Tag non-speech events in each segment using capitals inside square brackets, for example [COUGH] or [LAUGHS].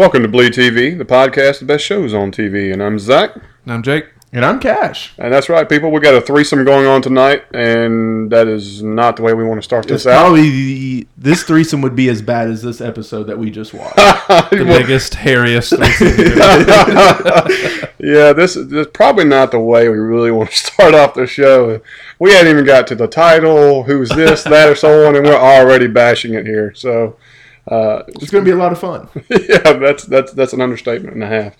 Welcome to Bleed TV, the podcast, the best shows on TV. And I'm Zach. And I'm Jake. And I'm Cash. And that's right, people. We got a threesome going on tonight, and that is not the way we want to start It's this out. probably the, this threesome would be as bad as this episode that we just watched. [LAUGHS] The biggest, hairiest. [LAUGHS] yeah, this is this is probably not the way we really want to start off the show. We hadn't even got to the title, who's this, that, or so on, and we're already bashing it here. So, uh, it's going to be a lot of fun. [LAUGHS] yeah, that's that's that's an understatement and a half.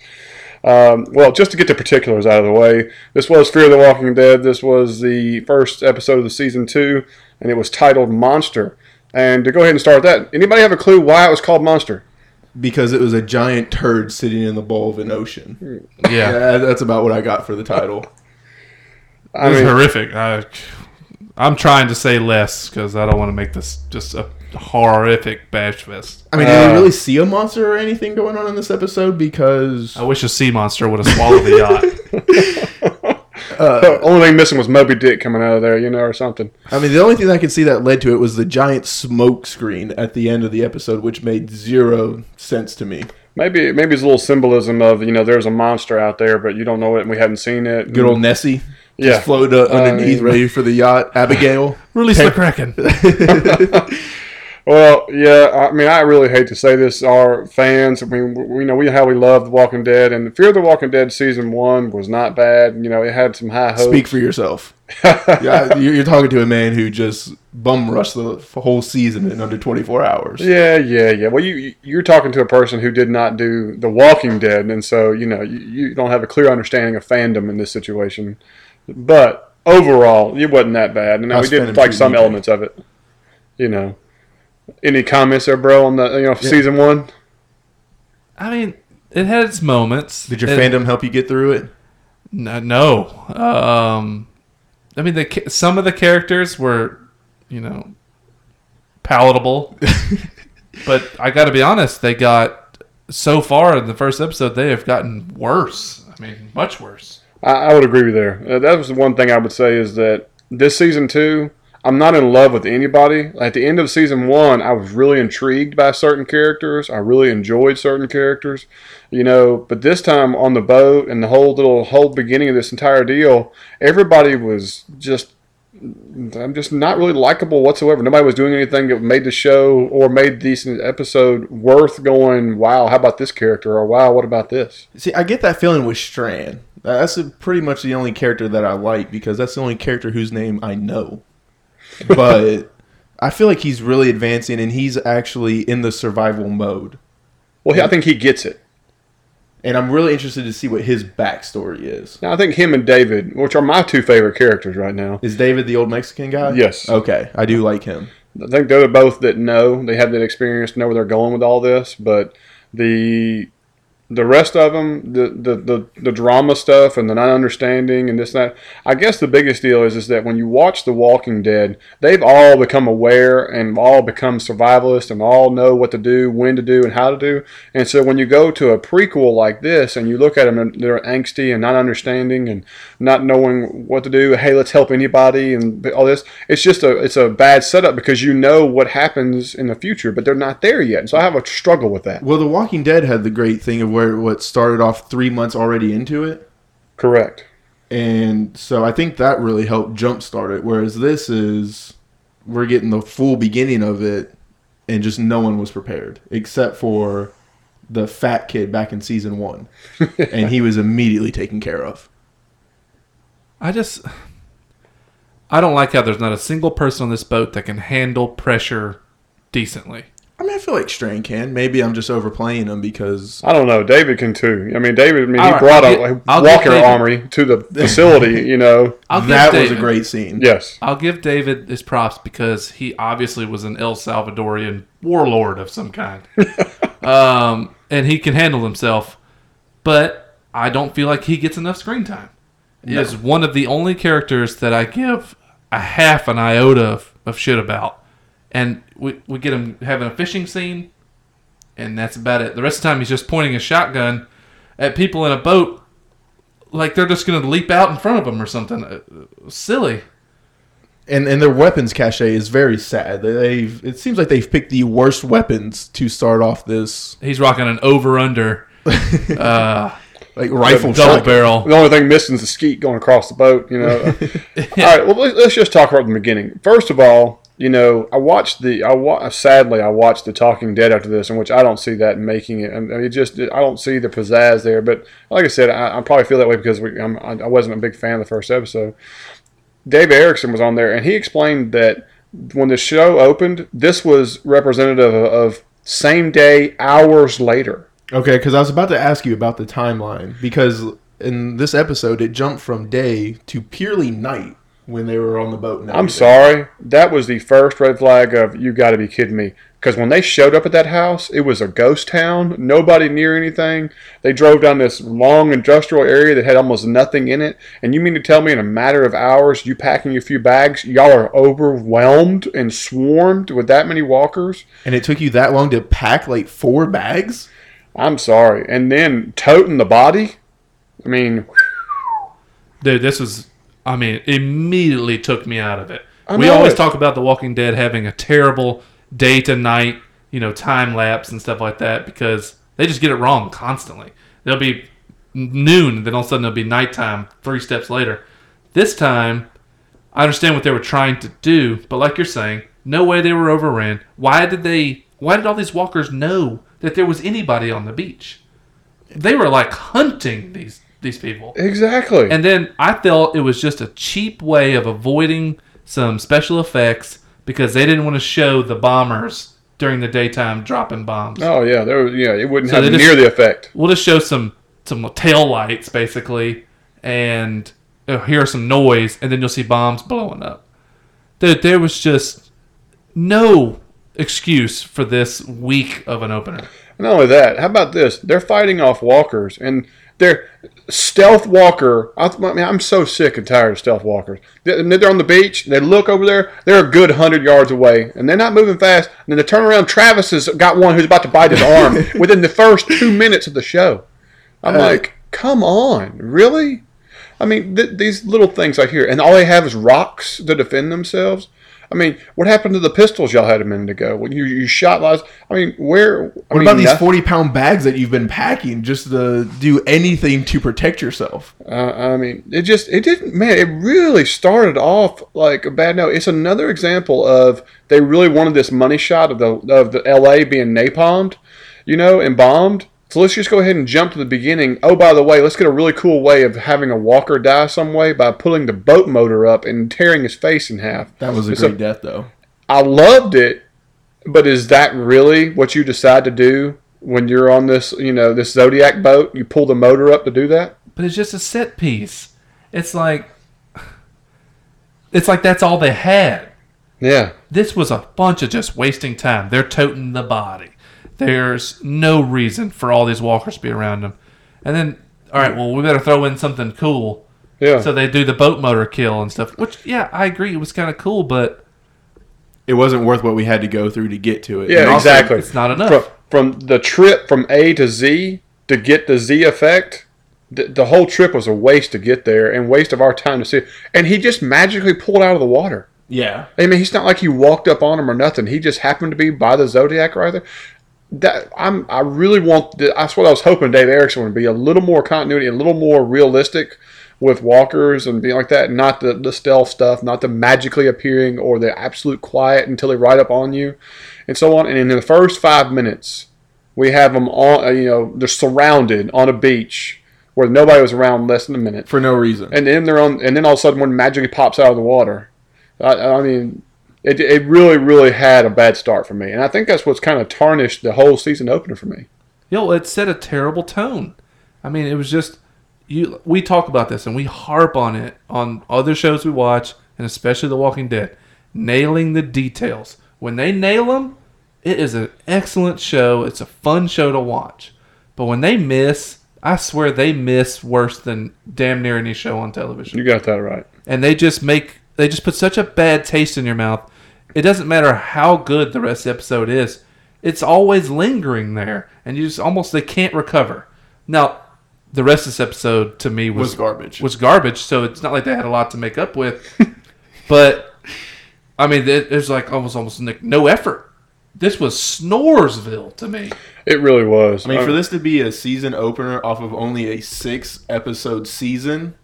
Um, well, just to get the particulars out of the way, this was Fear of the Walking Dead. This was the first episode of the season two, and it was titled Monster. And to go ahead and start that, anybody have a clue why it was called Monster? Because it was a giant turd sitting in the bowl of an ocean. yeah. Yeah, that's about what I got for the title. [LAUGHS] I It's mean, horrific. I, I'm trying to say less because I don't want to make this just a horrific bash fest. I mean, did Uh, we really see a monster or anything going on in this episode? Because I wish a sea monster would have swallowed the yacht. [LAUGHS] [LAUGHS] the only thing missing was Moby Dick coming out of there, you know, or something. I mean, the only thing I could see that led to it was the giant smoke screen at the end of the episode, which made zero sense to me. Maybe maybe it's a little symbolism of you know there's a monster out there, but you don't know it, and we haven't seen it. Good old Nessie just Yeah. float uh, underneath, mean- ready for the yacht. [LAUGHS] Abigail. Release the Kraken. Well, yeah, I mean, I really hate to say this. Our fans, I mean, we know we how we love The Walking Dead, and Fear of the Walking Dead season one was not bad. You know, it had some high hopes. Speak for yourself. [LAUGHS] yeah, you're you're talking to a man who just bum rushed the whole season in under 24 hours. Yeah, yeah, yeah. Well, you you're talking to a person who did not do The Walking Dead, and so you know you, you don't have a clear understanding of fandom in this situation. But overall, it wasn't that bad, and we did like some elements of it. You know, any comments there, bro, on the you know season one? I mean, it had its moments. Did your It- fandom help you get through it? No, no. Um, I mean, the some of the characters were, you know, palatable, [LAUGHS] but I got to be honest. They got so far in the first episode, they have gotten worse. I mean, much worse. I, I would agree with you there. Uh, that was the one thing I would say is that this season two, I'm not in love with anybody. At the end of season one, I was really intrigued by certain characters. I really enjoyed certain characters, you know. But this time on the boat and the whole little whole beginning of this entire deal, everybody was just. I'm just not really likable whatsoever. Nobody was doing anything that made the show or made this episode worth going. Wow, how about this character? Or wow, what about this? See, I get that feeling with Strand. That's pretty much the only character that I like because that's the only character whose name I know. [LAUGHS] But I feel like he's really advancing and he's actually in the survival mode. Well, I think he gets it. And I'm really interested to see what his backstory is. Now, I think him and David, which are my two favorite characters right now, Is David the old Mexican guy? Yes. Okay, I do like him. I think they're both that know they have that experience, to know where they're going with all this. But the the rest of them, the the, the, the drama stuff and the not understanding and this and that. I guess the biggest deal is is that when you watch The Walking Dead, they've all become aware and all become survivalists and all know what to do, when to do, and how to do. And so when you go to a prequel like this and you look at them and they're angsty and not understanding and not knowing what to do, hey, let's help anybody and all this. It's just a it's a bad setup because you know what happens in the future, but they're not there yet. So I have a struggle with that. Well, The Walking Dead had the great thing of where what started off three months already into it. Correct. And so I think that really helped jumpstart it. Whereas this is, we're getting the full beginning of it, and just no one was prepared except for the fat kid back in season one, [LAUGHS] and he was immediately taken care of. I just, I don't like how there's not a single person on this boat that can handle pressure decently. I mean, I feel like Strand can. Maybe I'm just overplaying him because I don't know. David can too. I mean, David. I mean, he All right, brought I'll a, gi- a I'll give walker David- armory to the facility. [LAUGHS] You know. I'll that was a great scene. Yes. I'll give David his props because he obviously was an El Salvadorian warlord of some kind. [LAUGHS] um, and he can handle himself, but I don't feel like he gets enough screen time. He is one of the only characters that I give a half an iota of, of shit about. And we, we get him having a fishing scene, and that's about it. The rest of the time, he's just pointing a shotgun at people in a boat like they're just going to leap out in front of him or something. Uh, Silly. and and their weapons cache is very sad. They've it seems like they've picked the worst weapons to start off this He's rocking an over under [LAUGHS] uh, like rifle double shot. barrel. The only thing missing is the skeet going across the boat. You know. [LAUGHS] all right. Well, let's, let's just talk about the beginning. First of all, you know, I watched the. I wa- uh, sadly I watched the Talking Dead after this, in which I don't see that making it. Um, I mean, it just I don't see the pizzazz there. But like I said, I, I probably feel that way because we, I'm, I wasn't a big fan of the first episode. Dave Erickson was on there, and he explained that when the show opened, this was representative of, of same day, hours later. Okay, because I was about to ask you about the timeline because in this episode it jumped from day to purely night when they were on the boat. And I'm sorry. That was the first red flag of you got to be kidding me. Because when they showed up at that house, it was a ghost town. Nobody near anything. They drove down this long industrial area that had almost nothing in it. And you mean to tell me in a matter of hours, you packing a few bags, y'all are overwhelmed and swarmed with that many walkers? And it took you that long to pack like four bags? I'm sorry. And then toting the body. I mean, Dude, this was, I mean, immediately took me out of it. I we always it. talk about The Walking Dead having a terrible day to night, you know, time lapse and stuff like that because they just get it wrong constantly. There'll be noon, then all of a sudden it'll be nighttime three steps later. This time, I understand what they were trying to do, but like you're saying, no way they were overran. Why did they? Why did all these walkers know that there was anybody on the beach? They were like hunting these these people. exactly. And then I felt it was just a cheap way of avoiding some special effects because they didn't want to show the bombers during the daytime dropping bombs. oh, yeah. There was, yeah, it wouldn't So have they just- near the effect. We'll just show some some tail lights basically, and uh, hear some noise, and then you'll see bombs blowing up. Dude, there was just no excuse for this week of an opener. Not only that, how about this? They're fighting off walkers, and they're stealth walker. I, I mean, I'm so sick and tired of stealth walkers. They- They're on the beach. They look over there. They're a good hundred yards away, and they're not moving fast. And then they turn around. Travis has got one who's about to bite his arm [LAUGHS] within the first two minutes of the show. I'm Uh, like, come on, really? I mean, th- these little things I hear, and all they have is rocks to defend themselves. I mean, what happened to the pistols y'all had a minute ago? When you, you shot lots. I mean, where? I What mean, about these nothing- 40 pound bags that you've been packing just to do anything to protect yourself? Uh, I mean, it just it didn't man. It really started off like a bad note. It's another example of they really wanted this money shot of the of the L.A. being napalmed, you know, and bombed. So let's just go ahead and jump to the beginning. Oh, by the way, let's get a really cool way of having a walker die some way by pulling the boat motor up and tearing his face in half. That was a So- great death, though. I loved it, but is that really what you decide to do when you're on this, you know, this Zodiac boat? You pull the motor up to do that? but it's just a set piece. It's like it's like that's all they had. Yeah. This was a bunch of just wasting time. They're toting the body. There's no reason for all these walkers to be around them. And then, all right, well, we better throw in something cool. Yeah. So they do the boat motor kill and stuff. Which, yeah, I agree, it was kind of cool, but It wasn't worth what we had to go through to get to it. Yeah, also- exactly. it's not enough. From, from the trip from A to Z to get the Z effect, the, the whole trip was a waste to get there and waste of our time to see. it. And he just magically pulled out of the water. Yeah. I mean, he's not like he walked up on him or nothing. He just happened to be by the Zodiac right there. That I'm, I really want. The, that's what I was hoping Dave Erickson would be a little more continuity, a little more realistic with walkers and being like that. Not the, the stealth stuff, not the magically appearing or the absolute quiet until they ride up on you, and so on. And in the first five minutes, we have them on. uh, You know, they're surrounded on a beach where nobody was around less than a minute For no reason. and then they're on, and then all of a sudden one magically pops out of the water. I, I mean, it, it really, really had a bad start for me, and I think that's what's kind of tarnished the whole season opener for me. Yo, it set a terrible tone. I mean, it was just you. We talk about this and we harp on it on other shows we watch, and especially The Walking Dead, nailing the details. When they nail them, it is an excellent show. It's a fun show to watch. But when they miss, I swear they miss worse than damn near any show on television You got that right. and they just make they just put such a bad taste in your mouth. It doesn't matter how good the rest of the episode is; it's always lingering there, and you just almost they can't recover. Now, the rest of this episode to me was Was garbage. Was garbage. So it's not like they had a lot to make up with, [LAUGHS] but I mean, it, there's like almost almost no effort. This was Snoresville to me. It really was. I mean, for um, this to be a season opener off of only a six episode season, i-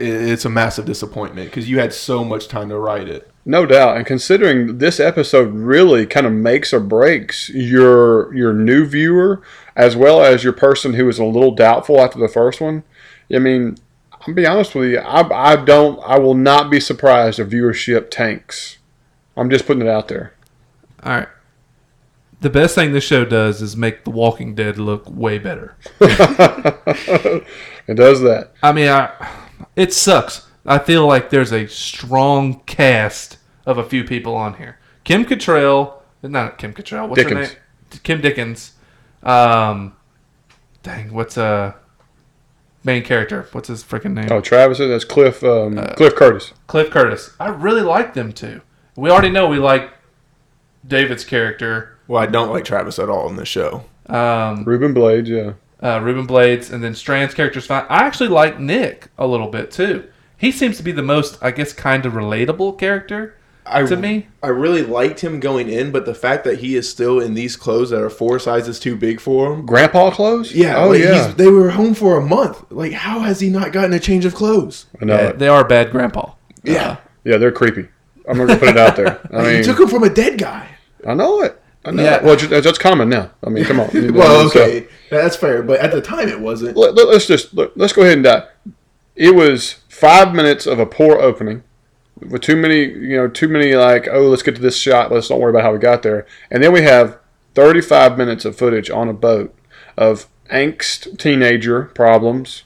it's a massive disappointment because you had so much time to write it. No doubt, and considering this episode really kind of makes or breaks your your new viewer as well as your person who was a little doubtful after the first one. I mean, I'll be honest with you, I, I don't, I will not be surprised if viewership tanks. I'm just putting it out there. All right. The best thing this show does is make The Walking Dead look way better. [LAUGHS] It does that. I mean, I, it sucks. I feel like there's a strong cast of a few people on here. Kim Cattrall, not Kim Cattrall. What's her Dickens. name? Kim Dickens. Um, dang, what's uh main character? What's his freaking name? Oh, Travis, that's Cliff, um, Uh, Cliff Curtis. Cliff Curtis. I really like them too. We already know we like David's character, Well, I don't like Travis at all in this show. um, Ruben Blades, yeah. Uh, Ruben Blades, and then Strand's character's fine. I actually like Nick a little bit too. He seems to be the most, I guess, kind of relatable character I, to me. I really liked him going in, but the fact that he is still in these clothes that are four sizes too big for him. Grandpa clothes? Yeah, Oh, like yeah. he's, they were home for a month. Like, how has he not gotten a change of clothes? I know Yeah, it. they are bad grandpa. Yeah, Yeah, they're creepy. I'm going to put it out there. [LAUGHS] I Like, he took him from a dead guy. I know it. Yeah. Well, that's common now. I mean, come on. [LAUGHS] You know, Well, so- okay, that's fair, but at the time it wasn't. let, us just let, let's go ahead and die. It was five minutes of a poor opening with too many, you know, too many like, oh, let's get to this shot. Let's don't worry about how we got there. And then we have 35 minutes of footage on a boat of angst, teenager problems,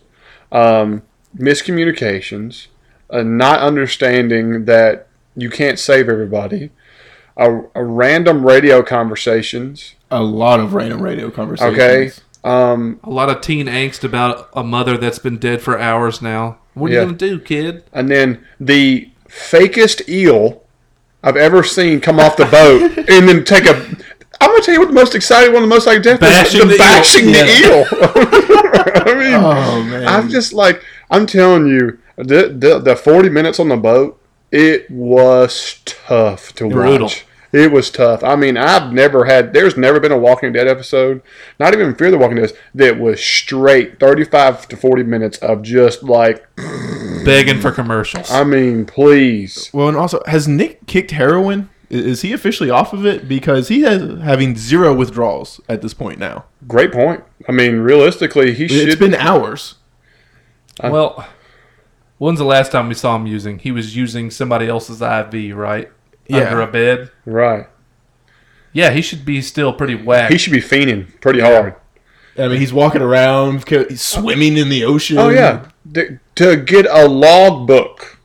um, miscommunications, uh, not understanding that you can't save everybody, a, a random radio conversations. A lot of random radio conversations. Okay. Um, A lot of teen angst about a mother that's been dead for hours now. What are Yeah. you gonna do, kid? and then the fakest eel I've ever seen come off the boat [LAUGHS] and then take a. I'm gonna tell you what the most exciting one, of the most like death Bashing is the eel. bashing the Yeah. eel. [LAUGHS] [LAUGHS] I mean, Oh man. I'm just like I'm telling you, the, the the 40 minutes on the boat, it was tough to Brutal. watch. It was tough. I mean, I've never had. There's never been a Walking Dead episode, not even Fear the Walking Dead, that was straight 35 to 40 minutes of just like, [CLEARS THROAT] Begging for commercials. I mean, please. Well, and also, has Nick kicked heroin? Is he officially off of it? Because he has having zero withdrawals at this point now. Great point. I mean, realistically, he It's should. It's been hours. well, when's the last time we saw him using? He was using somebody else's IV, right? Yeah. Under a bed. right. Yeah, he should be still pretty whacked. He should be fiending pretty hard. I mean, he's walking around, he's swimming in the ocean. Oh yeah, D- to get a log book.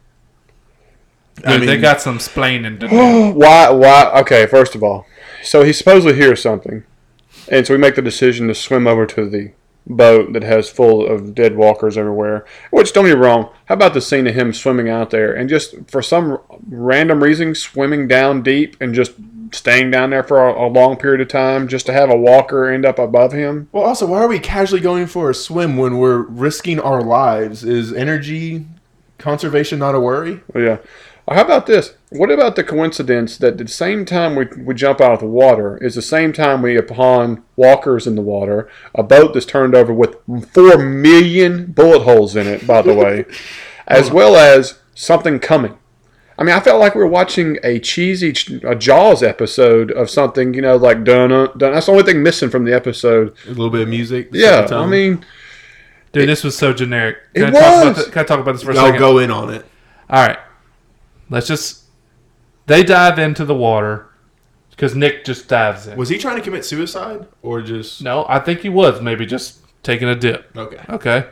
I Dude, they got some splaining to do. [GASPS] Why? Why? Okay, first of all, so he supposedly hears something, and so we make the decision to swim over to the boat that has full of dead walkers everywhere. Which don't get me wrong. How about the scene of him swimming out there and just for some random reason swimming down deep and just staying down there for a, a long period of time just to have a walker end up above him? Well, also, why are we casually going for a swim when we're risking our lives? Is energy conservation not a worry? Well, yeah. How about this? What about the coincidence that the same time we, we jump out of the water is the same time we upon walkers in the water, a boat that's turned over with four million bullet holes in it, by the way, [LAUGHS] as well as something coming. I mean, I felt like we were watching a cheesy a Jaws episode of something, you know, like dun dun. That's the only thing missing from the episode. A little bit of music. Yeah, I mean, Dude, this was so generic. Can, It I, talk about was. the- can I talk about this for a I'll second? go in on it. All right. Let's just. They dive into the water because Nick just dives in. Was he trying to commit suicide or just No, I think he was maybe just taking a dip. okay? Okay.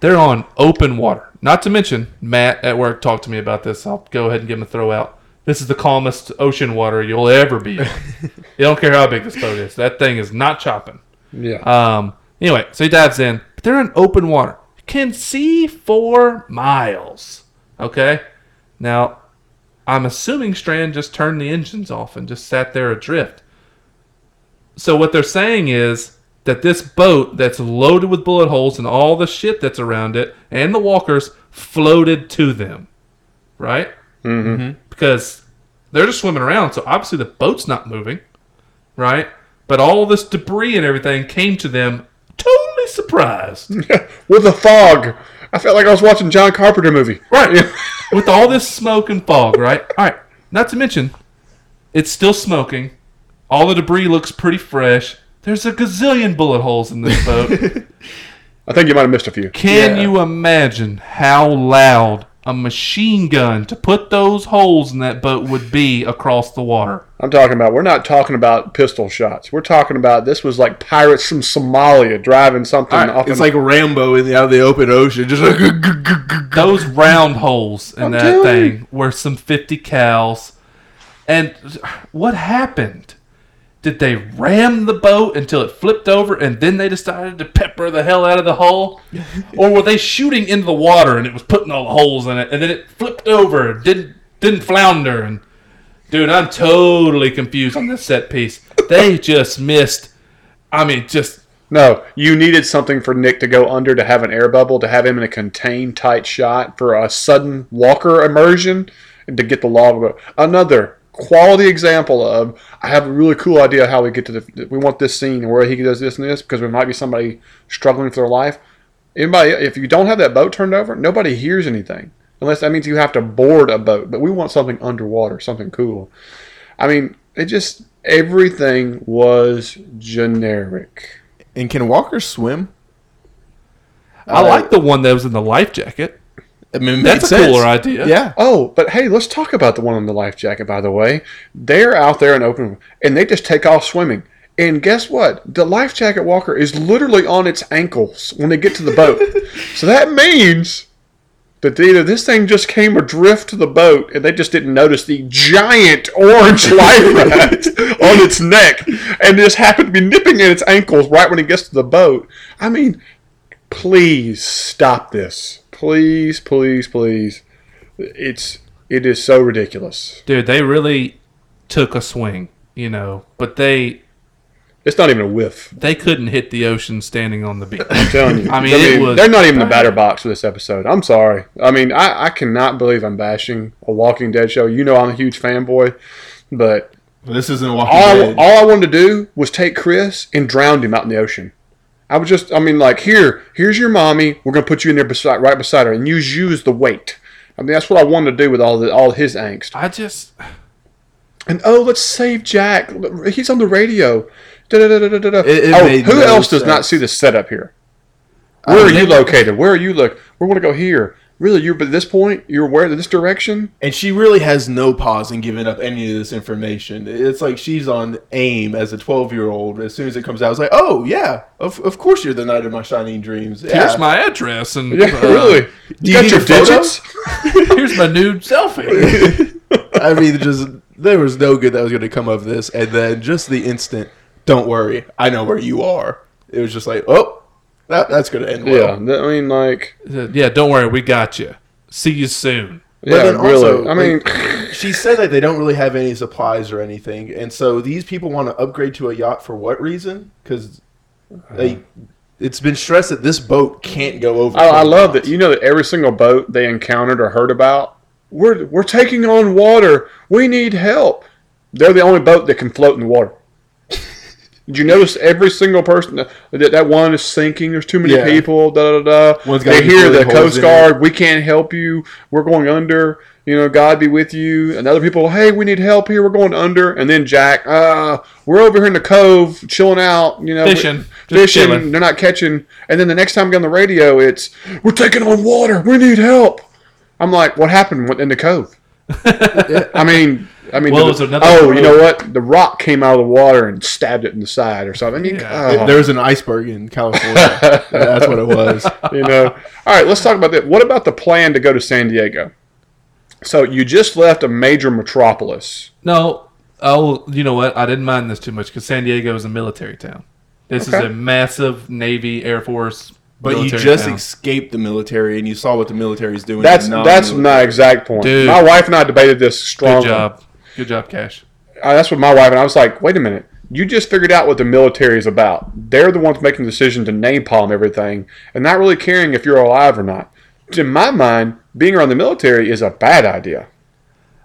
They're on open water. Not to mention, Matt at work talked to me about this. I'll go ahead and give him a throw out. This is the calmest ocean water you'll ever be in. [LAUGHS] you don't care how big this boat is. That thing is not chopping. yeah. Um. Anyway, so he dives in, but they're in open water. Can see four miles. Okay. Now, I'm assuming Strand just turned the engines off and just sat there adrift. So what they're saying is that this boat that's loaded with bullet holes and all the shit that's around it and the walkers floated to them. Right? Mm-hmm. Mm-hmm. because they're just swimming around. So obviously the boat's not moving, right? But all this debris and everything came to them totally surprised, [LAUGHS] With the fog. I felt like I was watching John Carpenter movie. right? [LAUGHS] With all this smoke and fog, right? All right. Not to mention, it's still smoking. All the debris looks pretty fresh. There's a gazillion bullet holes in this boat. [LAUGHS] I think you might have missed a few. Can Yeah. you imagine how loud a machine gun to put those holes in that boat would be across the water? I'm talking about, we're not talking about pistol shots. We're talking about this was like pirates from Somalia driving something off It's in- like Rambo in the, out of the open ocean, just like Those round holes in I'm that telling thing were some 50 cals. And what happened? Did they ram the boat until it flipped over and then they decided to pepper the hell out of the hull? [LAUGHS] or were they shooting into the water and it was putting all the holes in it and then it flipped over and didn't didn't flounder and dude, I'm totally confused on this set piece. They just missed I mean just No, you needed something for Nick to go under to have an air bubble, to have him in a contained, tight shot for a sudden Walker immersion, and to get the log. Another quality example of I have a really cool idea how we get to the. We want this scene and where he does this and this because there might be somebody struggling for their life. Anybody, if you don't have that boat turned over, nobody hears anything unless that means you have to board a boat. But we want something underwater, something cool. I mean, it just everything was generic. And can Walker swim? I like the one that was in the life jacket. I mean, That's a sense. cooler idea. Yeah. Oh, but hey, let's talk about the one on the life jacket, by the way. They're out there in open, and they just take off swimming. And guess what? The life jacket walker is literally on its ankles when they get to the boat. [LAUGHS] so that means that either this thing just came adrift to the boat, and they just didn't notice the giant orange [LAUGHS] life rat on its neck, and just happened to be nipping at its ankles right when it gets to the boat. I mean, please stop this. Please, please, please. It's it is so ridiculous. Dude, they really took a swing, you know, but they It's not even a whiff. they couldn't hit the ocean standing on the beach. [LAUGHS] I'm telling you. I mean, it was they're not even the batter box for this episode. I'm sorry. I mean, I, I cannot believe I'm bashing a Walking Dead show. You know I'm a huge fanboy, but This isn't Walking all, Dead. all I wanted to do was take Chris and drown him out in the ocean. I was just, I mean, like, here, here's your mommy. We're gonna put you in there beside, right beside her, and use you as the weight. I mean, that's what I wanted to do with all the all his angst. I just And oh, let's save Jack. He's on the radio. It- it oh, who no else does not see the setup here? Where are you located? Where are you look? We want to go here. Really, you're but at this point, you're aware of this direction. And she really has no pause in giving up any of this information. It's like she's on AIM as a 12 year old. As soon as it comes out, it's like, oh, yeah, of, of course you're the knight of my shining dreams. Yeah. here's my address and Yeah, uh, really. do You you got need your digits? [LAUGHS] here's my nude selfie. [LAUGHS] I mean, just there was no good that was going to come of this. And then just the instant, don't worry, I know where you are. It was just like, oh, that, that's going to end Yeah, well. th- I mean, like, yeah, don't worry, we got you. See you soon. yeah, then really. I mean, like, [LAUGHS] she said that they don't really have any supplies or anything, and so these people want to upgrade to a yacht for what reason? Because they, it's been stressed that this boat can't go over. Oh, I, I love that. You know that every single boat they encountered or heard about, we're we're taking on water. We need help. They're the only boat that can float in the water. Did you notice every single person that that one is sinking? There's too many Yeah. people. Da da da. One's They hear the Coast Guard. We can't help you. We're going under. You know, God be with you. And other people, hey, we need help here. We're going under. And then Jack, uh, we're over here in the cove, chilling out. You know, Fishing. Fishing. chilling. They're not catching. And then the next time we get on the radio, it's we're taking on water. We need help. I'm like, what happened in the cove? [LAUGHS] I mean, I mean, Well, the- was another oh, you know what? The rock came out of the water and stabbed it in the side or something. I mean, Yeah. oh, There was an iceberg in California. That's what it was. [LAUGHS] you know. All right, let's talk about that. What about the plan to go to San Diego? So you just left a major metropolis. No, oh, you know what? I didn't mind this too much because San Diego is a military town. This Okay. is a massive Navy, Air Force. But you just town. escaped the military, and you saw what the military is doing. That's that's my exact point. Dude. My wife and I debated this good strongly. job. Good job, Cash. Uh, that's what my wife and I was like, wait a minute. You just figured out what the military is about. They're the ones making the decision to napalm everything and not really caring if you're alive or not. In my mind, being around the military is a bad idea.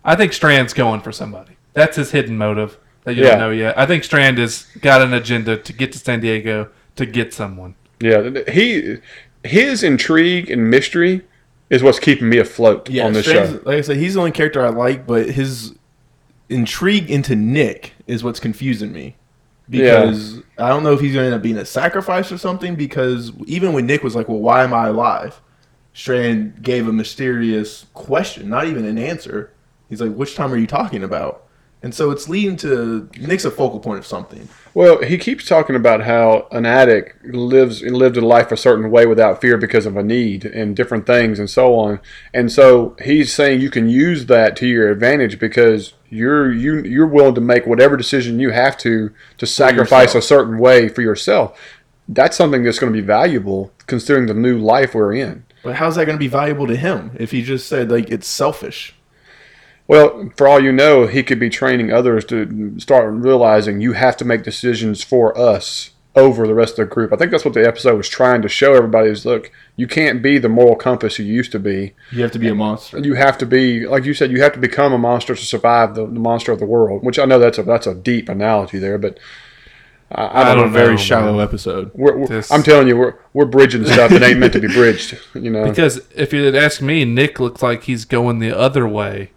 I think Strand's going for somebody. That's his hidden motive that you Yeah. don't know yet. I think Strand has got an agenda to get to San Diego to get someone. Yeah, he his intrigue and mystery is what's keeping me afloat Yeah, on this Strand's- show. like I said, he's the only character I like, but his intrigue into Nick is what's confusing me. Yeah. Because I don't know if he's going to end up being a sacrifice or something. Because even when Nick was like, "Well, why am I alive?" Strand gave a mysterious question, not even an answer. He's like, "Which time are you talking about?" And so it's leading to Nick's a focal point of something. Well, he keeps talking about how an addict lives lived a life a certain way without fear because of a need and different things and so on. And so he's saying you can use that to your advantage because you're you you're willing to make whatever decision you have to to sacrifice a certain way for yourself. That's something that's going to be valuable considering the new life we're in. But how's that going to be valuable to him if he just said like it's selfish? Well, for all you know, he could be training others to start realizing you have to make decisions for us over the rest of the group. I think that's what the episode was trying to show everybody is look, you can't be the moral compass you used to be. You have to be a monster. You have to be like you said, you have to become a monster to survive the, the monster of the world. Which I know that's a that's a deep analogy there, but I, I I don't, don't know. know, Very man. shallow episode. We're, we're- This- I'm telling you, we're we're bridging stuff that ain't meant to be bridged. You know, [LAUGHS] Because if you'd asked me, Nick looks like he's going the other way.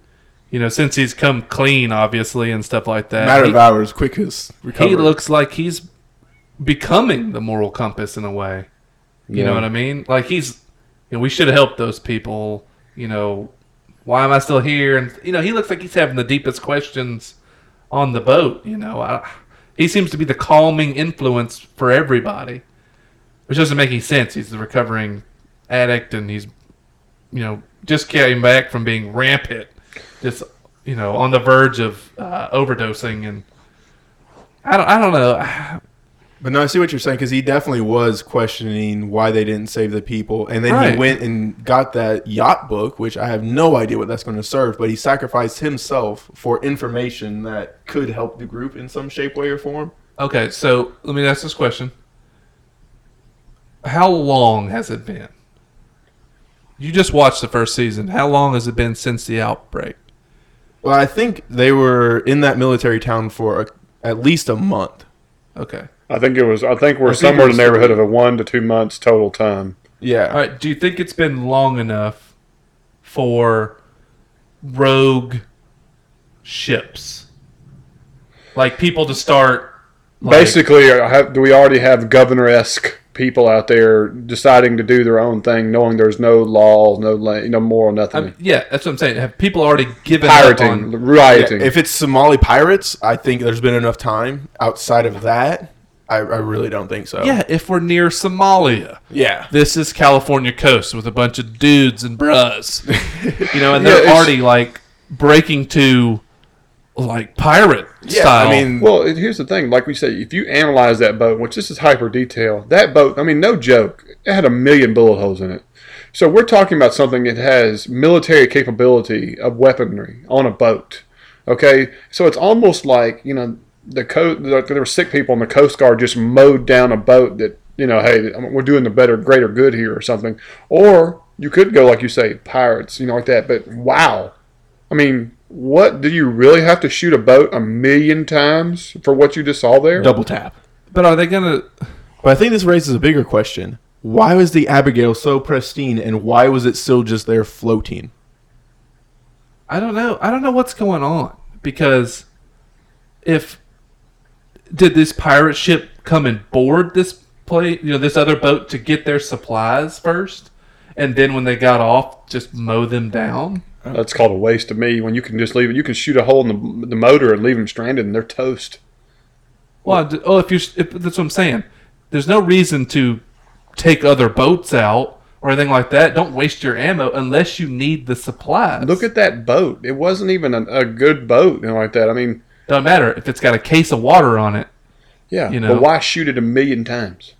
You know, since he's come clean, obviously, and stuff like that. Matter he, of hours, quick as recovery. he looks like he's becoming the moral compass in a way. You Yeah. know what I mean? Like he's, you know, we should have helped those people. You know, why am I still here? And you know, he looks like he's having the deepest questions on the boat. You know, I, he seems to be the calming influence for everybody, which doesn't make any sense. He's the recovering addict, and he's, you know, just came back from being rampant, just you know, on the verge of uh, overdosing, and I don't, I don't know. But no, I see what you're saying because he definitely was questioning why they didn't save the people, and then Right. he went and got that yacht book, which I have no idea what that's going to serve. But he sacrificed himself for information that could help the group in some shape, way, or form. Okay, so let me ask this question: How long has it been? You just watched the first season. How long has it been since the outbreak? Well, I think they were in that military town for a, at least a month. Okay. I think it was. I think we're I think somewhere in the neighborhood of a one to two months total time. Yeah, All right. Do you think it's been long enough for rogue ships, like people to start? Like, Basically, have, do we already have governor esque people out there deciding to do their own thing, knowing there's no laws, no la- no moral, nothing, I'm, yeah, that's what I'm saying. Have people already given up pirating, on? Yeah, rioting? if it's Somali pirates, I think there's been enough time. Outside of that, I, I really don't think so. Yeah, if we're near Somalia. yeah. this is California coast with a bunch of dudes and bras, [LAUGHS] you know, and they're it's- already like breaking to like pirate Yeah, style. I mean, well, here's the thing. Like we say, if you analyze that boat, which this is hyper detail, that boat, I mean, no joke, it had a million bullet holes in it. So we're talking about something that has military capability of weaponry on a boat. Okay, so it's almost like you know the coast. There were sick people, and the Coast Guard just mowed down a boat that you know, hey, we're doing the better, greater good here, or something. Or you could go like you say, pirates, you know, like that. But wow, I mean, what do you really have to shoot a boat a million times for what you just saw there? double tap. but are they gonna? But I think this raises a bigger question. Why was the Abigail so pristine and why was it still just there floating? I don't know. I don't know what's going on because if did this pirate ship come and board this play, you know, this other boat to get their supplies first, and then when they got off, just mow them down. That's called a waste to me. When you can just leave it, you can shoot a hole in the, the motor and leave them stranded, and they're toast. Well, d- oh, if you if, that's what I'm saying. There's no reason to take other boats out or anything like that. Don't waste your ammo unless you need the supplies. Look at that boat. It wasn't even a, a good boat, you know, like that. I mean, Doesn't matter if it's got a case of water on it. yeah. You know. But why shoot it a million times?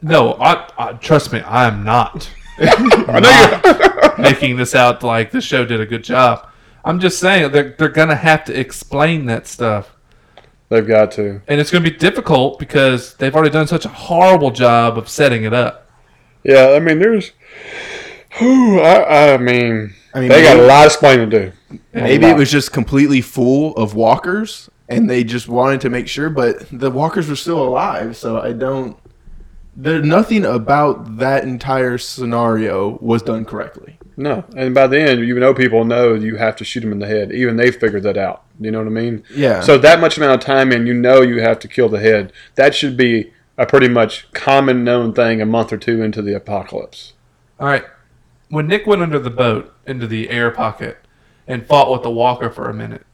No, I, I trust me, I am not [LAUGHS] I know you're. [LAUGHS] making this out like the show did a good job. I'm just saying they're they're gonna have to explain that stuff. They've got to. And it's going to be difficult because they've already done such a horrible job of setting it up. Yeah, I mean, there's. Whew, I, I mean, I mean, they got a lot of explaining to do. Maybe it was just completely full of walkers, and they just wanted to make sure. But the walkers were still alive, so I don't. There, nothing about that entire scenario was done correctly. No, and by the end, you know, people know you have to shoot them in the head. Even they figured that out. You know what I mean? Yeah. So that much amount of time in, you know, you have to kill the head. That should be a pretty much common known thing a month or two into the apocalypse. All right. When Nick went under the boat into the air pocket and fought with the walker for a minute,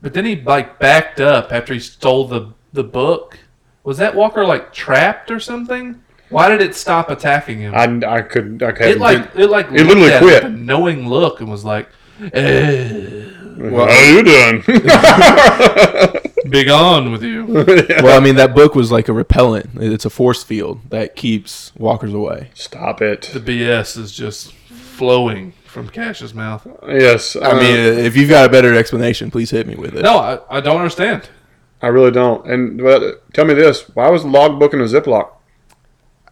but then he like backed up after he stole the the book. Was that walker like trapped or something? Why did it stop attacking him? I, I couldn't. I it couldn't like it like it literally quit. him a knowing look and was like, eh, Well, how you doing? [LAUGHS] "Be gone with you." [LAUGHS] Well, I mean, that book was like a repellent. It's a force field that keeps walkers away. Stop it. The BS is just flowing from Cash's mouth. Yes, I mean, if you've got a better explanation, please hit me with it. No, I, I don't understand. I really don't. And but tell me this: Why was the logbook in a Ziploc?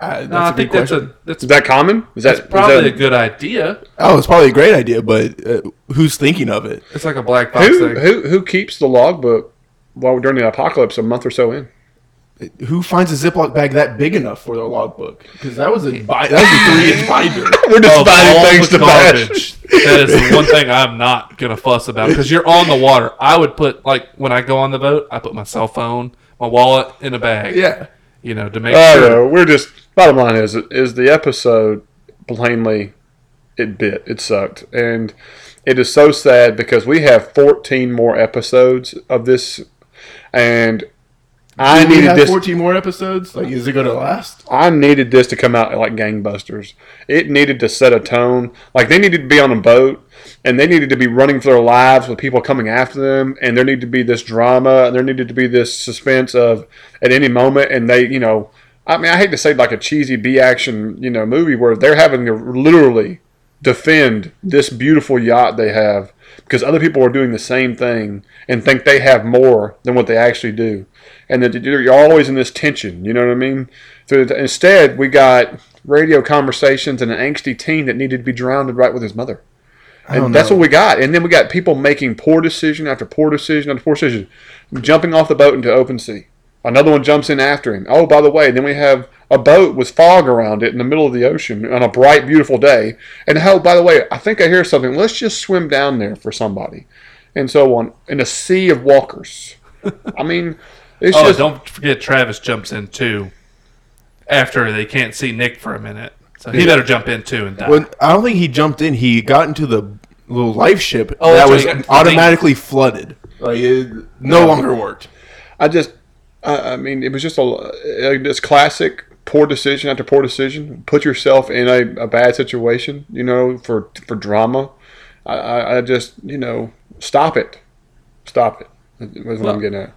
Uh, that's No, I a think good that's question. a that's, Is that common? Is that probably is a good idea. Oh, it's probably a great idea, but uh, who's thinking of it? It's like a black box who thing. who who keeps the logbook while we're during the apocalypse a month or so in? Who finds a Ziploc bag that big enough for their logbook? Because that was a [LAUGHS] bi- that was a three inch binder. [LAUGHS] We're just Of finding things the to bash. garbage, that is the one thing I'm not gonna fuss about because you're on the water. I would put like when I go on the boat, I put my cell phone, my wallet in a bag. Yeah. you know to make Oh sure. no, we're just bottom line is is the episode plainly it bit it sucked and it is so sad because we have 14 more episodes of this and I Do needed this 14 more episodes? Like, is it going to last? I needed this to come out like gangbusters. It needed to set a tone. Like they needed to be on a boat and they needed to be running for their lives with people coming after them and there needed to be this drama and there needed to be this suspense of at any moment and they, you know, I mean I hate to say like a cheesy B action, you know, movie where they're having to literally defend this beautiful yacht they have because other people are doing the same thing and think they have more than what they actually do. And that you're always in this tension, you know what I mean? So instead, we got radio conversations and an angsty teen that needed to be drowned right with his mother. And that's know. what we got. And then we got people making poor decision after poor decision after poor decision, jumping off the boat into open sea. Another one jumps in after him. Oh, by the way, then we have a boat with fog around it in the middle of the ocean on a bright, beautiful day. And oh, by the way, I think I hear something. Let's just swim down there for somebody, and so on. In a sea of walkers. I mean, [LAUGHS] it's Oh, just don't forget Travis jumps in too after they can't see Nick for a minute, so he better jump in too and die. Well, I don't think he jumped in. He got into the little life ship Oh, that was automatically flooded. Like, it no longer worked. I just, I, I mean, it was just a, a this classic poor decision after poor decision. Put yourself in a, a bad situation, you know, for for drama. I, I, just, you know, stop it, stop it. Was what I'm getting at.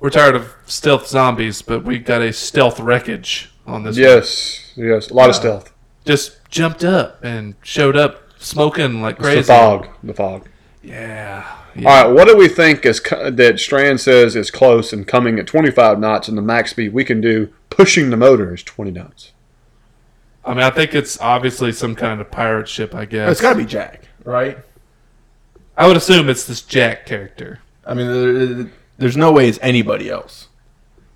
We're tired of stealth zombies, but we got a stealth wreckage on this. one. Yes, yes, a lot of uh, stealth. just jumped up and showed up smoking like It's crazy. the fog, the fog. Yeah. All right, what do we think is that Strand says is close and coming at 25 knots, and the max speed we can do pushing the motor is 20 knots. I mean, I think it's obviously some kind of pirate ship. I guess It's got to be Jack, right? I would assume it's this Jack character. I mean, there's no way it's anybody else.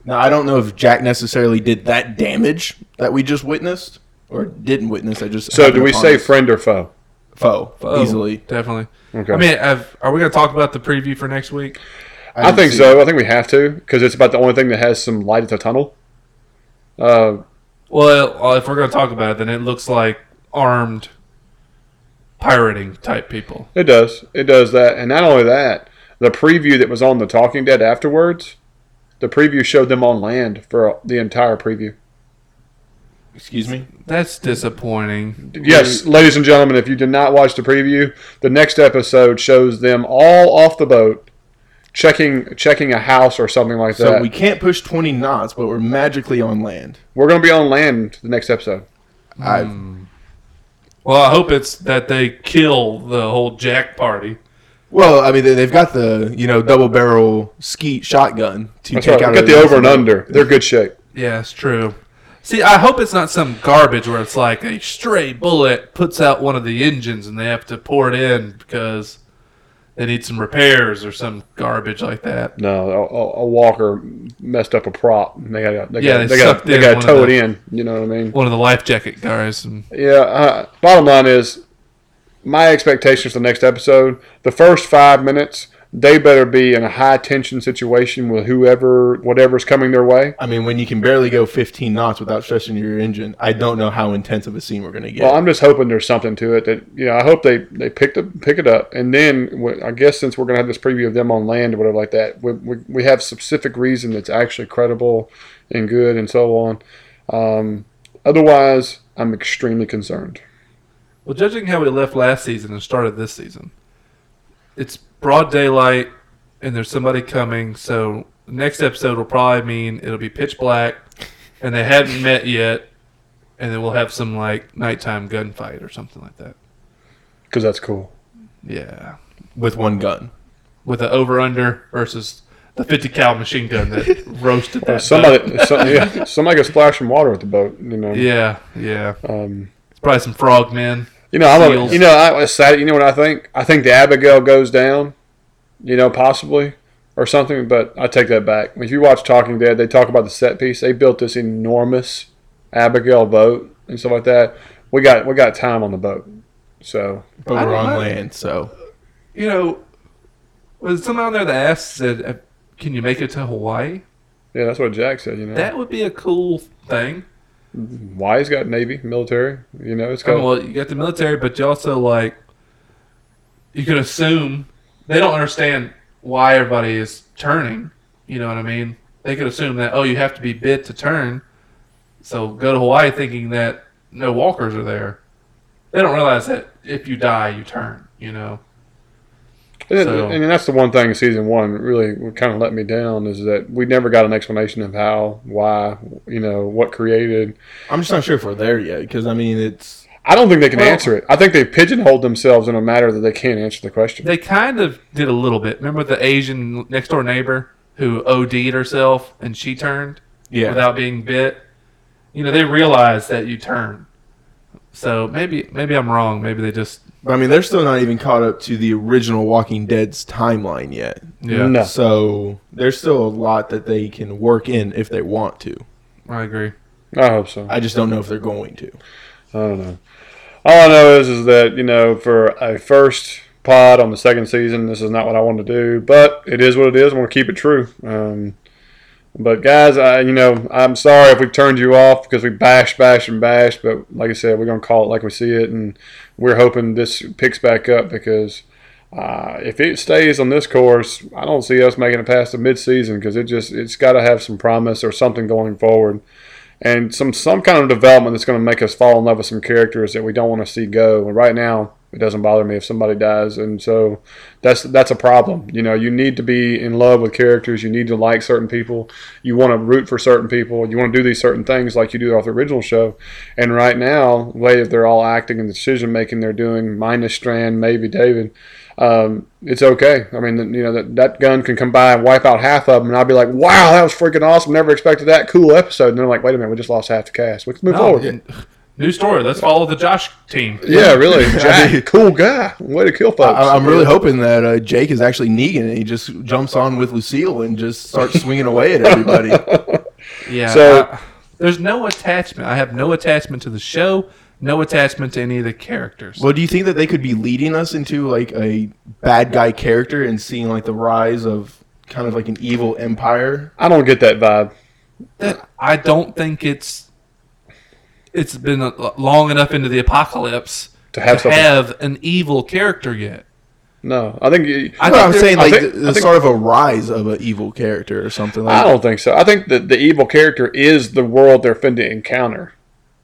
Now, I don't know if Jack necessarily did that damage that we just witnessed, or didn't witness. I just So, do we say us. friend or foe? Foe, Oh, easily? definitely. Okay. I mean, have, are we going to talk about the preview for next week? I, think so. I think we have to because it's about the only thing that has some light at the tunnel. Uh, Well, uh, if we're going to talk about it, then it looks like armed pirating type people. it does. It does that, and not only that, the preview that was on the Talking Dead afterwards, the preview showed them on land for the entire preview. Excuse me. That's disappointing. Yes, ladies and gentlemen, if you did not watch the preview, the next episode shows them all off the boat, checking checking a house or something like that. So we can't push 20 knots, but we're magically on land. We're going to be on land the next episode. I, hmm. Well, I hope it's that they kill the whole Jack party. well, I mean, they, they've got the you know double barrel skeet shotgun to That's take right. out. Get a- the over and under. They're good shape. Yeah, it's true. See, I hope it's not some garbage where it's like a stray bullet puts out one of the engines and they have to pour it in because they need some repairs or some garbage like that. No, a, a, Walker messed up a prop. and They got they yeah, got they, they got they got towed tow it the- in. You know what I mean? One of the life jacket guys. And Yeah. Uh, bottom line is, my expectations for the next episode: the first five minutes, they better be in a high tension situation with whoever, whatever's coming their way. I mean, when you can barely go 15 knots without stressing your engine, I don't know how intense of a scene we're going to get. Well, I'm just hoping there's something to it that you know. I hope they they pick it pick it up, and then I guess since we're gonna have this preview of them on land or whatever like that, we we, we have specific reason that's actually credible and good and so on. Um, otherwise, I'm extremely concerned. well, judging how we left last season and started this season, it's broad daylight and there's somebody coming. So next episode will probably mean it'll be pitch black and they haven't met yet. And then we'll have some like nighttime gunfight or something like that. Because that's cool. Yeah. with one gun. with the over under versus the 50 cal machine gun that [LAUGHS] roasted that. boat. [LAUGHS] Somebody, some, yeah, somebody could splash some water with the boat. You know. Yeah, yeah. Um, It's probably some frogmen. You know, I'm a, you know, I was sad. You know what I think? I think the Abigail goes down. You know, possibly or something. But I take that back. If you watch Talking Dead, they talk about the set piece. They built this enormous Abigail boat and stuff like that. We got we got time on the boat. So But we're on know. land, so You know, was someone out there that asked, said, uh, "Can you make it to Hawaii?" yeah, that's what Jack said. You know, That would be a cool thing. Hawaii's got Navy, military. You know, it's got. well, you got the military, but you also like you can assume they don't understand why everybody is turning. You know what I mean? They could assume that oh, you have to be bit to turn. So go to Hawaii thinking that no walkers are there. They don't realize that if you die, you turn. You know. And, So- and that's the one thing season one really kind of let me down is that we never got an explanation of how, why, you know, what created. I'm just not sure if we're there yet. Because I mean, it's I don't think they can Well- answer it. I think they pigeonholed themselves in a matter that they can't answer the question. They kind of did a little bit. Remember the Asian next door neighbor who OD'd herself and she turned yeah. without being bit? You know, they realize that you turn. So maybe maybe I'm wrong. Maybe they just But I mean, they're still not even caught up to the original Walking Dead's timeline yet. yeah. No. So there's still a lot that they can work in if they want to. I agree. I hope so. I just don't know if they're going to. I don't know. All I know is is that you know for a first pod on the second season, this is not what I want to do, but it is what it is. I want to keep it true. Um, but guys, I you know I'm sorry if we turned you off because we bash, bash, and bash. But like I said, we're gonna call it like we see it, and we're hoping this picks back up because. Uh, if it stays on this course, I don't see us making it past the mid-season because it just it's got to have some promise or something going forward and some some kind of development that's to make us fall in love with some characters that we don't want to see go. And right now, it doesn't bother me if somebody dies, and so that's that's a problem. You know, you need to be in love with characters. You need to like certain people. You want to root for certain people. You want to do these certain things like you do off the original show. And right now, the way that they're all acting and the decision making they're doing, minus Strand, maybe David. Um, it's okay. I mean, you know that that gun can come by and wipe out half of them, and I'd be like, "Wow, that was freaking awesome! Never expected that. Cool episode." And they're like, "Wait a minute, we just lost half the cast. Let's move No, forward." And- new story. Let's follow the Josh team. Yeah, really, [LAUGHS] Jack, cool guy. Way to kill folks. I, I'm really hoping that uh, Jake is actually Negan and he just jumps on with Lucille and just starts swinging away at everybody. [LAUGHS] Yeah. So- I- there's no attachment. I have no attachment to the show. No attachment to any of the characters. Well, do you think that they could be leading us into like a bad guy character and seeing like the rise of kind of like an evil empire? I don't get that vibe. that I don't think it's it's been long enough into the apocalypse To have to have an evil character yet. No, I think. you- I I think am they're- saying I like think- the, I the think- sort of a rise of an evil character or something like I don't think so. I think that the evil character is the world they're fin to encounter.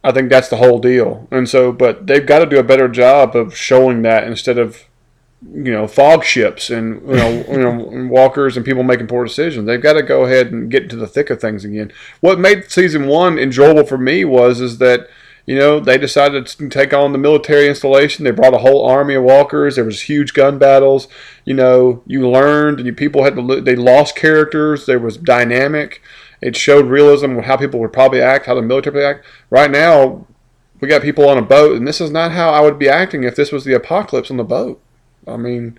I think that's the whole deal. And so, but they've got to do a better job of showing that instead of, you know, fog ships and you know, you know, walkers and people making poor decisions. They've got to go ahead and get into the thick of things again. What made season one enjoyable for me was is that. You know, they decided to take on the military installation. They brought a whole army of walkers. There was huge gun battles. You know, you learned, and you, people had to. They lost characters. There was dynamic, It showed realism how people would probably act, how the military would act. Right now, we got people on a boat, and this is not how I would be acting if this was the apocalypse on the boat. I mean,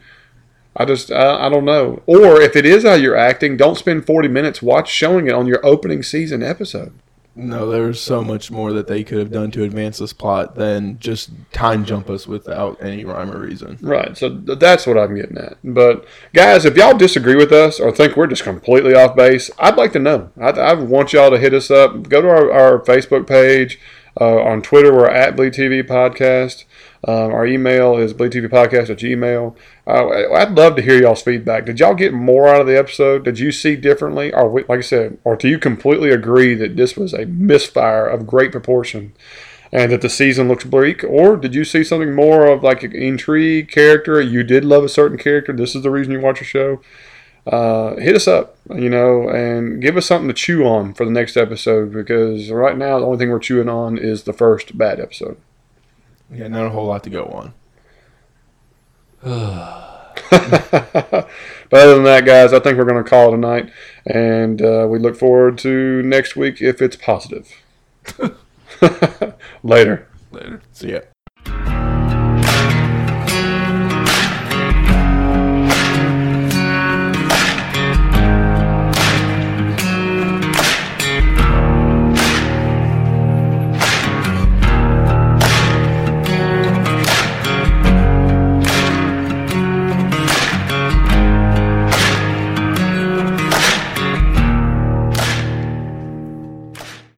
I just I, I don't know. Or if it is how you're acting, don't spend 40 minutes watch showing it on your opening season episode. No, there's so much more that they could have done to advance this plot than just time jump us without any rhyme or reason. Right. So th- that's what I'm getting at. But guys, if y'all disagree with us or think we're just completely off base, I'd like to know. I, I want y'all to hit us up. Go to our, our Facebook page. Uh, on Twitter, we're at Bleed TV Podcast. Um, our email is bleedtvpodcast at gmail. Uh, I'd love to hear y'all's feedback. Did y'all get more out of the episode? Did you see differently? Or, like I said, or do you completely agree that this was a misfire of great proportion? and that the season looks bleak, or did you see something more of like intrigue, character? You did love a certain character. This is the reason you watch a show. Uh, hit us up, you know, and give us something to chew on for the next episode because right now the only thing we're chewing on is the first bad episode. Yeah, not a whole lot to go on. [SIGHS] but other than that, guys, I think we're going to call it a night, and uh, we look forward to next week if it's positive. [LAUGHS] [LAUGHS] Later. Later. So yeah.